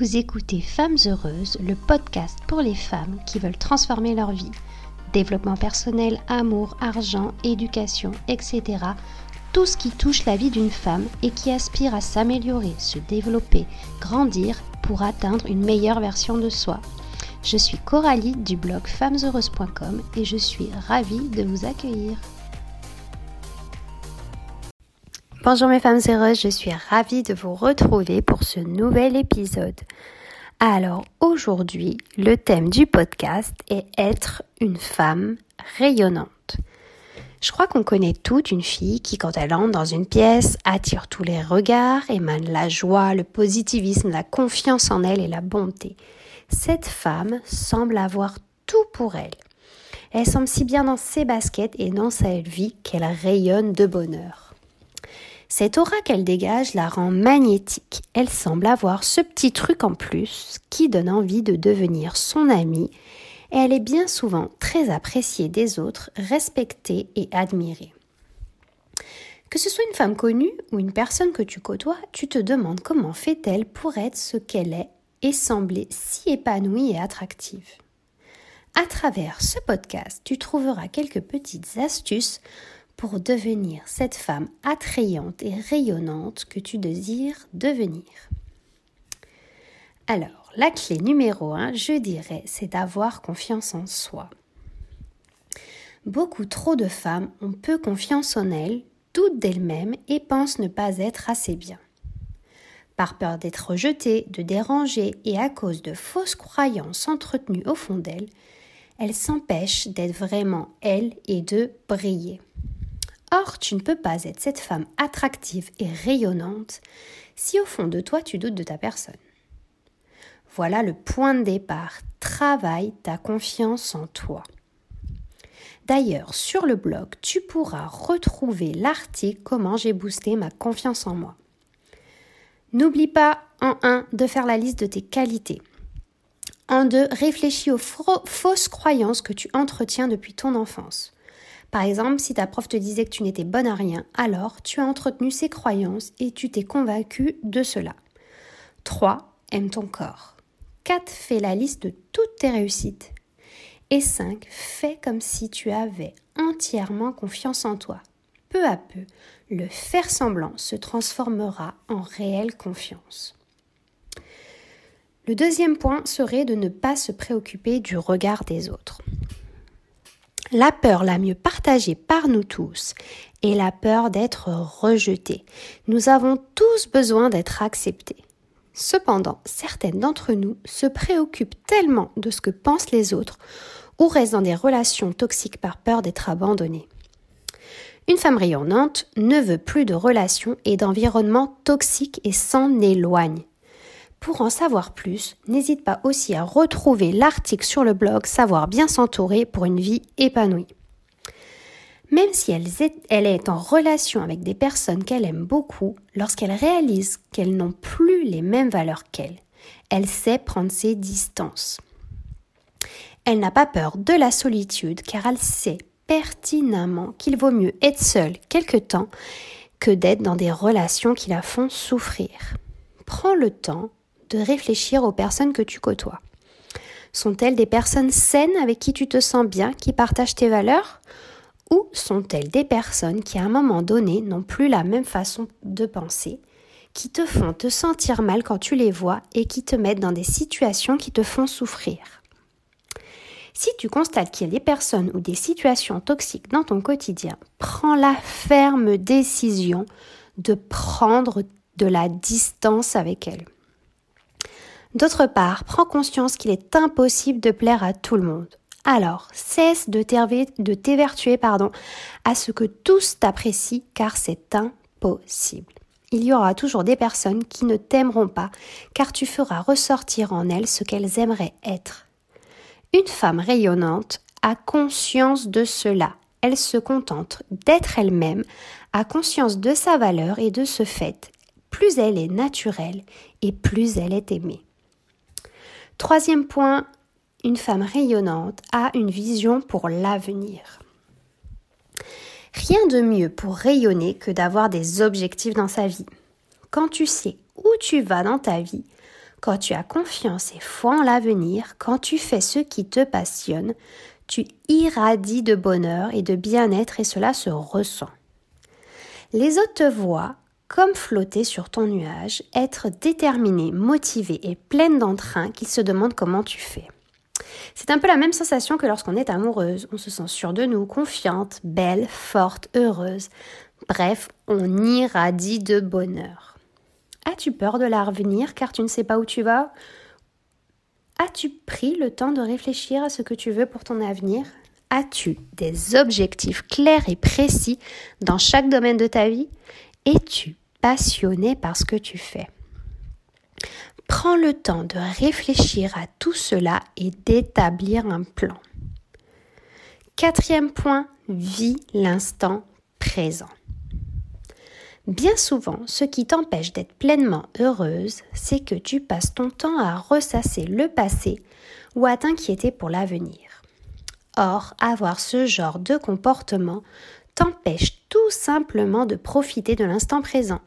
Vous écoutez Femmes Heureuses, le podcast pour les femmes qui veulent transformer leur vie. Développement personnel, amour, argent, éducation, etc. Tout ce qui touche la vie d'une femme et qui aspire à s'améliorer, se développer, grandir pour atteindre une meilleure version de soi. Je suis Coralie du blog femmesheureuses.com et je suis ravie de vous accueillir. Bonjour mes femmes heureuses, je suis ravie de vous retrouver pour ce nouvel épisode. Alors aujourd'hui, le thème du podcast est être une femme rayonnante. Je crois qu'on connaît toute une fille qui, quand elle entre dans une pièce, attire tous les regards, émane la joie, le positivisme, la confiance en elle et la bonté. Cette femme semble avoir tout pour elle. Elle semble si bien dans ses baskets et dans sa vie qu'elle rayonne de bonheur. Cette aura qu'elle dégage la rend magnétique. Elle semble avoir ce petit truc en plus qui donne envie de devenir son amie et elle est bien souvent très appréciée des autres, respectée et admirée. Que ce soit une femme connue ou une personne que tu côtoies, tu te demandes comment fait-elle pour être ce qu'elle est et sembler si épanouie et attractive. À travers ce podcast, tu trouveras quelques petites astuces pour devenir cette femme attrayante et rayonnante que tu désires devenir. Alors, la clé numéro un, je dirais, c'est d'avoir confiance en soi. Beaucoup trop de femmes ont peu confiance en elles, doutent d'elles-mêmes et pensent ne pas être assez bien. Par peur d'être rejetées, de déranger et à cause de fausses croyances entretenues au fond d'elles, elles s'empêchent d'être vraiment elles et de briller. Or, tu ne peux pas être cette femme attractive et rayonnante si au fond de toi tu doutes de ta personne. Voilà le point de départ. Travaille ta confiance en toi. D'ailleurs, sur le blog, tu pourras retrouver l'article Comment j'ai boosté ma confiance en moi. N'oublie pas, en 1, de faire la liste de tes qualités. En 2, réfléchis aux fausses croyances que tu entretiens depuis ton enfance. Par exemple, si ta prof te disait que tu n'étais bonne à rien, alors tu as entretenu ces croyances et tu t'es convaincu de cela. 3. Aime ton corps. 4. Fais la liste de toutes tes réussites. Et 5. Fais comme si tu avais entièrement confiance en toi. Peu à peu, le faire semblant se transformera en réelle confiance. Le deuxième point serait de ne pas se préoccuper du regard des autres. La peur la mieux partagée par nous tous est la peur d'être rejeté. Nous avons tous besoin d'être acceptés. Cependant, certaines d'entre nous se préoccupent tellement de ce que pensent les autres ou restent dans des relations toxiques par peur d'être abandonnées. Une femme rayonnante ne veut plus de relations et d'environnements toxiques et s'en éloigne. Pour en savoir plus, n'hésite pas aussi à retrouver l'article sur le blog Savoir bien s'entourer pour une vie épanouie. Même si elle est en relation avec des personnes qu'elle aime beaucoup, lorsqu'elle réalise qu'elles n'ont plus les mêmes valeurs qu'elle, elle sait prendre ses distances. Elle n'a pas peur de la solitude car elle sait pertinemment qu'il vaut mieux être seule quelque temps que d'être dans des relations qui la font souffrir. Prends le temps de réfléchir aux personnes que tu côtoies. Sont-elles des personnes saines avec qui tu te sens bien, qui partagent tes valeurs? Ou sont-elles des personnes qui à un moment donné n'ont plus la même façon de penser, qui te font te sentir mal quand tu les vois et qui te mettent dans des situations qui te font souffrir? Si tu constates qu'il y a des personnes ou des situations toxiques dans ton quotidien, prends la ferme décision de prendre de la distance avec elles. D'autre part, prends conscience qu'il est impossible de plaire à tout le monde. Alors, cesse de t'évertuer à ce que tous t'apprécient car c'est impossible. Il y aura toujours des personnes qui ne t'aimeront pas car tu feras ressortir en elles ce qu'elles aimeraient être. Une femme rayonnante a conscience de cela. Elle se contente d'être elle-même, a conscience de sa valeur et de ce fait. Plus elle est naturelle et plus elle est aimée. Troisième point, une femme rayonnante a une vision pour l'avenir. Rien de mieux pour rayonner que d'avoir des objectifs dans sa vie. Quand tu sais où tu vas dans ta vie, quand tu as confiance et foi en l'avenir, quand tu fais ce qui te passionne, tu irradies de bonheur et de bien-être et cela se ressent. Les autres te voient comme flotter sur ton nuage, être déterminée, motivée et pleine d'entrain qu'ils se demandent comment tu fais. C'est un peu la même sensation que lorsqu'on est amoureuse. On se sent sûre de nous, confiante, belle, forte, heureuse. Bref, on irradie de bonheur. As-tu peur de l'avenir car tu ne sais pas où tu vas? As-tu pris le temps de réfléchir à ce que tu veux pour ton avenir? As-tu des objectifs clairs et précis dans chaque domaine de ta vie? Es-tu passionné par ce que tu fais? Prends le temps de réfléchir à tout cela et d'établir un plan. Quatrième point, vis l'instant présent. Bien souvent, ce qui t'empêche d'être pleinement heureuse, c'est que tu passes ton temps à ressasser le passé ou à t'inquiéter pour l'avenir. Or, avoir ce genre de comportement t'empêche tout simplement de profiter de l'instant présent.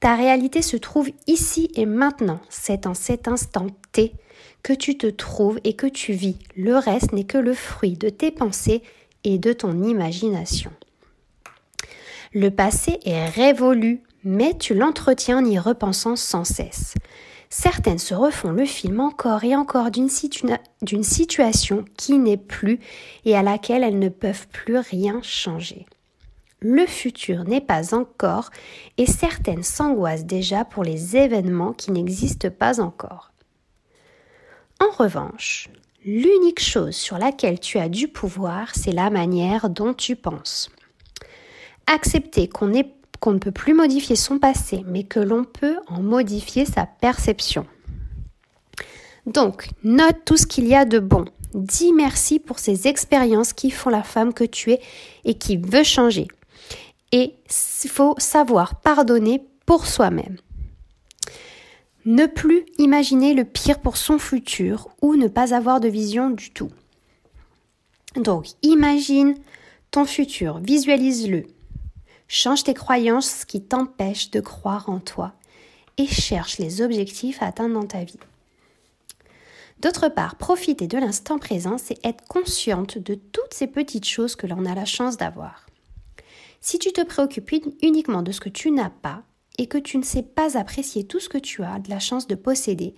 Ta réalité se trouve ici et maintenant. C'est en cet instant T que tu te trouves et que tu vis. Le reste n'est que le fruit de tes pensées et de ton imagination. Le passé est révolu, mais tu l'entretiens en y repensant sans cesse. Certaines se refont le film encore et encore d'une situation qui n'est plus et à laquelle elles ne peuvent plus rien changer le futur n'est pas encore et certaines s'angoissent déjà pour les événements qui n'existent pas encore. En revanche, l'unique chose sur laquelle tu as du pouvoir, c'est la manière dont tu penses. Accepter qu'on ne peut plus modifier son passé, mais que l'on peut en modifier sa perception. Donc, note tout ce qu'il y a de bon. Dis merci pour ces expériences qui font la femme que tu es et qui veut changer et il faut savoir pardonner pour soi-même. Ne plus imaginer le pire pour son futur ou ne pas avoir de vision du tout. Donc, imagine ton futur, visualise-le. Change tes croyances qui t'empêchent de croire en toi et cherche les objectifs à atteindre dans ta vie. D'autre part, profiter de l'instant présent, c'est être consciente de toutes ces petites choses que l'on a la chance d'avoir. Si tu te préoccupes uniquement de ce que tu n'as pas et que tu ne sais pas apprécier tout ce que tu as de la chance de posséder,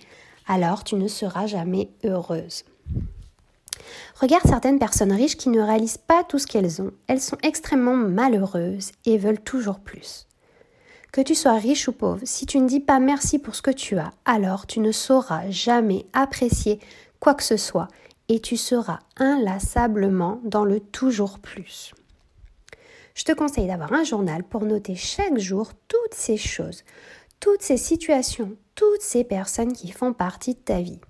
alors tu ne seras jamais heureuse. Regarde certaines personnes riches qui ne réalisent pas tout ce qu'elles ont. Elles sont extrêmement malheureuses et veulent toujours plus. Que tu sois riche ou pauvre, si tu ne dis pas merci pour ce que tu as, alors tu ne sauras jamais apprécier quoi que ce soit et tu seras inlassablement dans le toujours plus je te conseille d'avoir un journal pour noter chaque jour toutes ces choses, toutes ces situations, toutes ces personnes qui font partie de ta vie.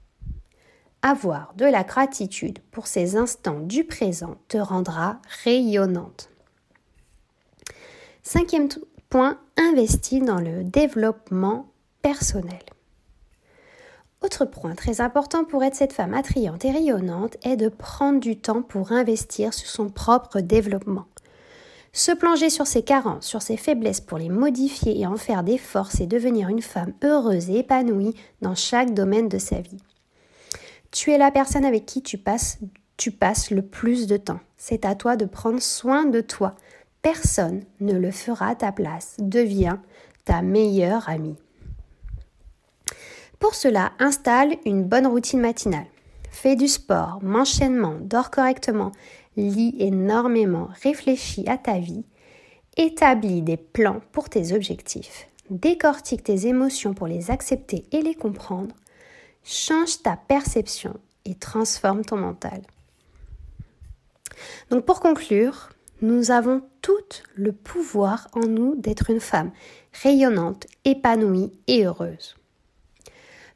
Avoir de la gratitude pour ces instants du présent te rendra rayonnante. Cinquième point, investis dans le développement personnel. Autre point très important pour être cette femme attrayante et rayonnante est de prendre du temps pour investir sur son propre développement. Se plonger sur ses carences, sur ses faiblesses pour les modifier et en faire des forces et devenir une femme heureuse et épanouie dans chaque domaine de sa vie. Tu es la personne avec qui tu passes, le plus de temps. C'est à toi de prendre soin de toi. Personne ne le fera à ta place. Deviens ta meilleure amie. Pour cela, installe une bonne routine matinale. Fais du sport, m'enchaînement, dors correctement, lis énormément, réfléchis à ta vie, établis des plans pour tes objectifs, décortique tes émotions pour les accepter et les comprendre, change ta perception et transforme ton mental. Donc pour conclure, nous avons tout le pouvoir en nous d'être une femme rayonnante, épanouie et heureuse.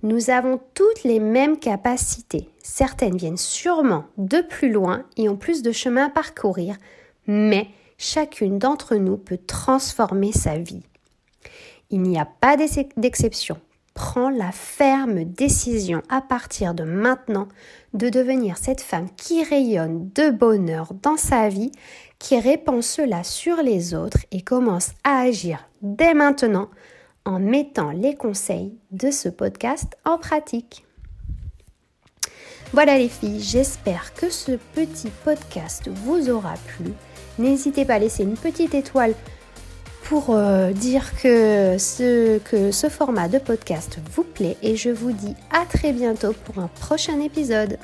Nous avons toutes les mêmes capacités. Certaines viennent sûrement de plus loin et ont plus de chemin à parcourir, mais chacune d'entre nous peut transformer sa vie. Il n'y a pas d'exception. Prends la ferme décision à partir de maintenant de devenir cette femme qui rayonne de bonheur dans sa vie, qui répand cela sur les autres et commence à agir dès maintenant en mettant les conseils de ce podcast en pratique. Voilà les filles, j'espère que ce petit podcast vous aura plu. N'hésitez pas à laisser une petite étoile pour euh, dire que ce, que ce format de podcast vous plaît et je vous dis à très bientôt pour un prochain épisode.